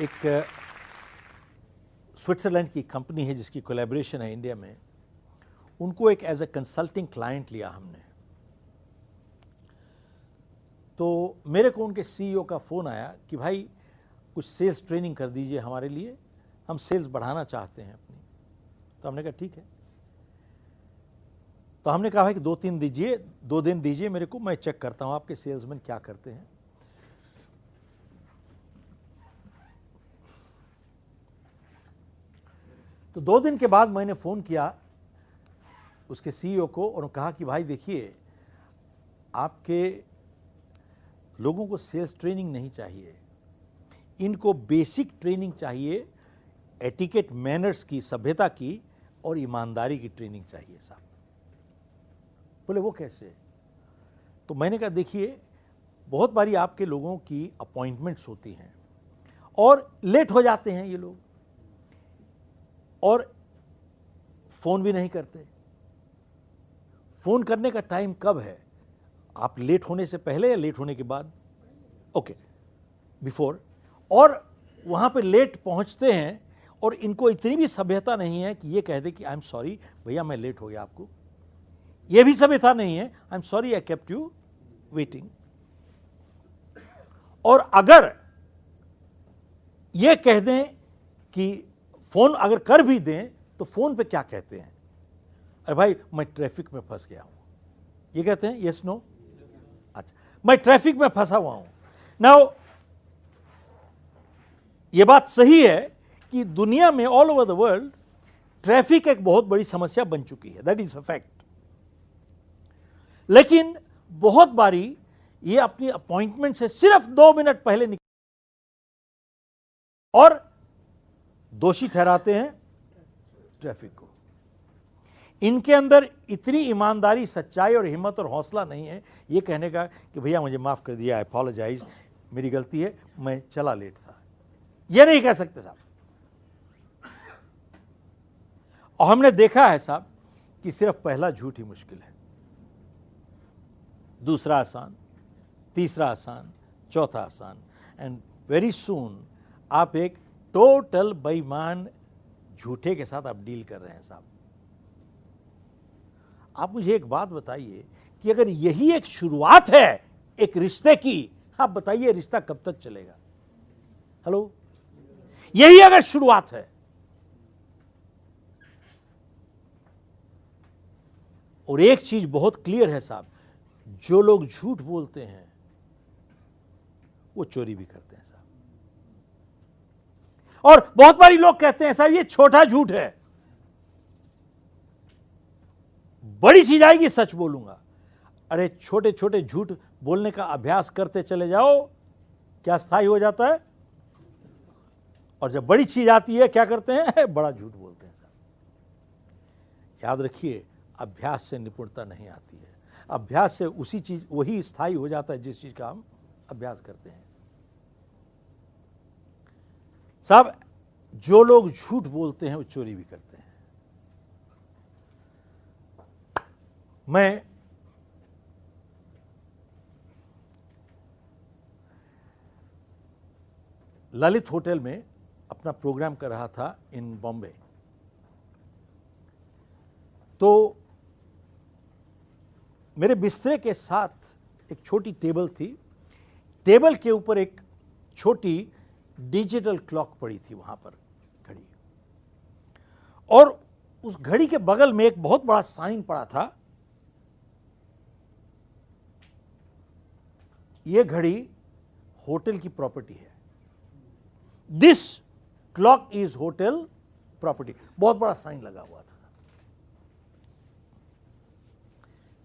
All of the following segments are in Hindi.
एक स्विट्ज़रलैंड की कंपनी है जिसकी कोलैबोरेशन है इंडिया में। उनको एक एज ए कंसल्टिंग क्लाइंट लिया हमने। तो मेरे को उनके सीईओ का फ़ोन आया कि भाई, कुछ सेल्स ट्रेनिंग कर दीजिए हमारे लिए, हम सेल्स बढ़ाना चाहते हैं अपनी। तो हमने कहा, ठीक है। तो हमने कहा, भाई कि दो तीन दीजिए, दो दिन दीजिए मेरे को, मैं चेक करता हूँ आपके सेल्समैन क्या करते हैं। तो दो दिन के बाद मैंने फ़ोन किया उसके सीईओ को और कहा कि भाई देखिए, आपके लोगों को सेल्स ट्रेनिंग नहीं चाहिए। इनको बेसिक ट्रेनिंग चाहिए एटिकेट मैनर्स की, सभ्यता की और ईमानदारी की ट्रेनिंग चाहिए साहब। बोले, वो कैसे? तो मैंने कहा, देखिए, बहुत बारी आपके लोगों की अपॉइंटमेंट्स होती हैं और लेट हो जाते हैं ये लोग। और फ़ोन भी नहीं करते। फ़ोन करने का टाइम कब है? आप लेट होने से पहले या लेट होने के बाद? Okay, before. और वहाँ पे लेट पहुँचते हैं और इनको इतनी भी सभ्यता नहीं है कि ये कह दे कि आई एम सॉरी भैया मैं लेट हो गया आपको। ये भी सभ्यता नहीं है I am sorry I kept you waiting और अगर ये कह दें कि फ़ोन अगर कर भी दें तो फ़ोन पे क्या कहते हैं? अरे भाई, मैं ट्रैफ़िक में फंस गया हूँ। ये कहते हैं यस नो अच्छा मैं ट्रैफ़िक में फंसा हुआ हूँ। नाउ ये बात सही है कि दुनिया में all over the world traffic एक बहुत बड़ी समस्या बन चुकी है। दैट इज़ अ फैक्ट लेकिन बहुत बारी ये अपनी अपॉइंटमेंट से सिर्फ़ दो मिनट पहले निकल और दोषी ठहराते हैं ट्रैफ़िक को। इनके अंदर इतनी ईमानदारी, सच्चाई और हिम्मत और हौसला नहीं है। ये कहने का कि भैया मुझे माफ़ कर दिया अपोलोजाइज मेरी गलती है, मैं चला लेट था। ये नहीं कह सकते साहब। और हमने देखा है साहब कि सिर्फ़ पहला झूठ ही मुश्किल है। दूसरा आसान, तीसरा आसान, चौथा आसान। एंड वेरी सून आप एक टोटल बेईमान झूठे के साथ आप डील कर रहे हैं साहब। आप मुझे एक बात बताइए कि अगर यही एक शुरुआत है एक रिश्ते की, आप बताइए रिश्ता कब तक चलेगा? हेलो? यही अगर शुरुआत है। और एक चीज़ बहुत क्लियर है साहब, जो लोग झूठ बोलते हैं, वो चोरी भी करते हैं। और बहुत बारी लोग कहते हैं, साहब, ये छोटा झूठ है। बड़ी चीज़ आएगी, सच बोलूँगा। अरे छोटे छोटे झूठ बोलने का अभ्यास करते चले जाओ, क्या स्थायी हो जाता है? और जब बड़ी चीज़ आती है, क्या करते हैं? बड़ा झूठ बोलते हैं, साहब। याद रखिए, अभ्यास से निपुणता नहीं आती है। अभ्यास से उसी चीज़, वही स्थायी हो जाता है जिस चीज़ का हम अभ्यास करते हैं। साहब, जो लोग झूठ बोलते हैं, वो चोरी भी करते हैं। मैं ललित होटल में अपना प्रोग्राम कर रहा था इन बॉम्बे। तो मेरे बिस्तरे के साथ एक छोटी टेबल थी। टेबल के ऊपर एक छोटी डिजिटल क्लॉक पड़ी थी वहाँ पर घड़ी। और उस घड़ी के बगल में एक बहुत बड़ा साइन पड़ा था। यह घड़ी होटल की प्रॉपर्टी है। This clock is hotel property बहुत बड़ा साइन लगा हुआ था।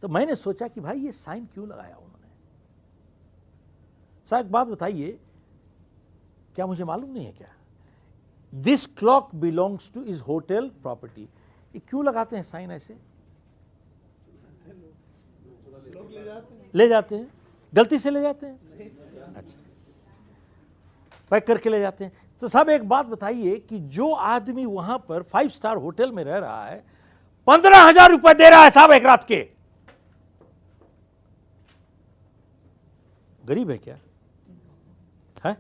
तो मैंने सोचा कि भाई ये साइन क्यों लगाया उन्होंने? साहब बात बताइए क्या मुझे मालूम नहीं है क्या? This clock belongs to is hotel property ये क्यों लगाते हैं साइन ऐसे? ले जाते हैं। गलती से ले जाते हैं? अच्छा। पैक करके ले जाते हैं। तो साहब, एक बात बताइए कि जो आदमी वहाँ पर फाइव स्टार होटल में रह रहा है, पंद्रह हज़ार रुपए दे रहा है साहब एक रात के। गरीब है क्या है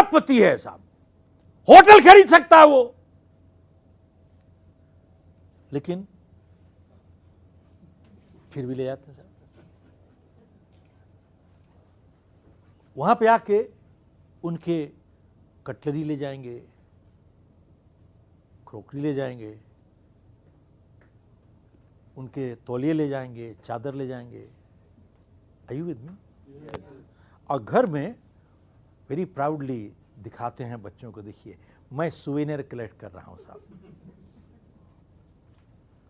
करोड़पति है साहब। होटल खरीद सकता है वो। लेकिन फिर भी ले जाते हैं साहब। वहाँ पे आके उनके कटलरी ले जाएँगे क्रोकरी ले जाएँगे उनके तौलिए ले जाएँगे चादर ले जाएँगे। आयु विद मी और घर में वेरी प्राउडली दिखाते हैं बच्चों को, देखिए, मैं सुवेनियर कलेक्ट कर रहा हूँ साहब।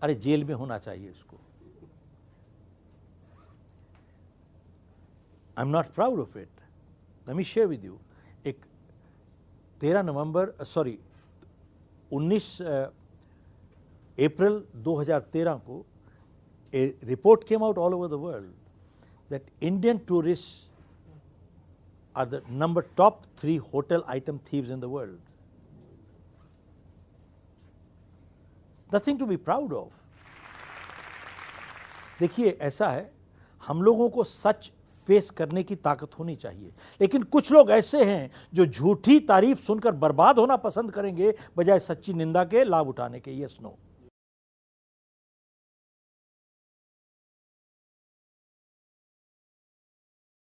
अरे, जेल में होना चाहिए इसको। I am not proud of it let me share with you. एक 13 नवंबर सॉरी 19 अप्रैल 2013 को a report came out all over the world that Indian tourists are the number top three hotel item thieves in the world. Nothing to be proud of. देखिए, ऐसा है, हम लोगों को सच फेस करने की ताकत होनी चाहिए लेकिन कुछ लोग ऐसे हैं जो झूठी तारीफ़ सुनकर बर्बाद होना पसंद करेंगे, बजाय सच्ची निंदा के, लाभ उठाने के यस नो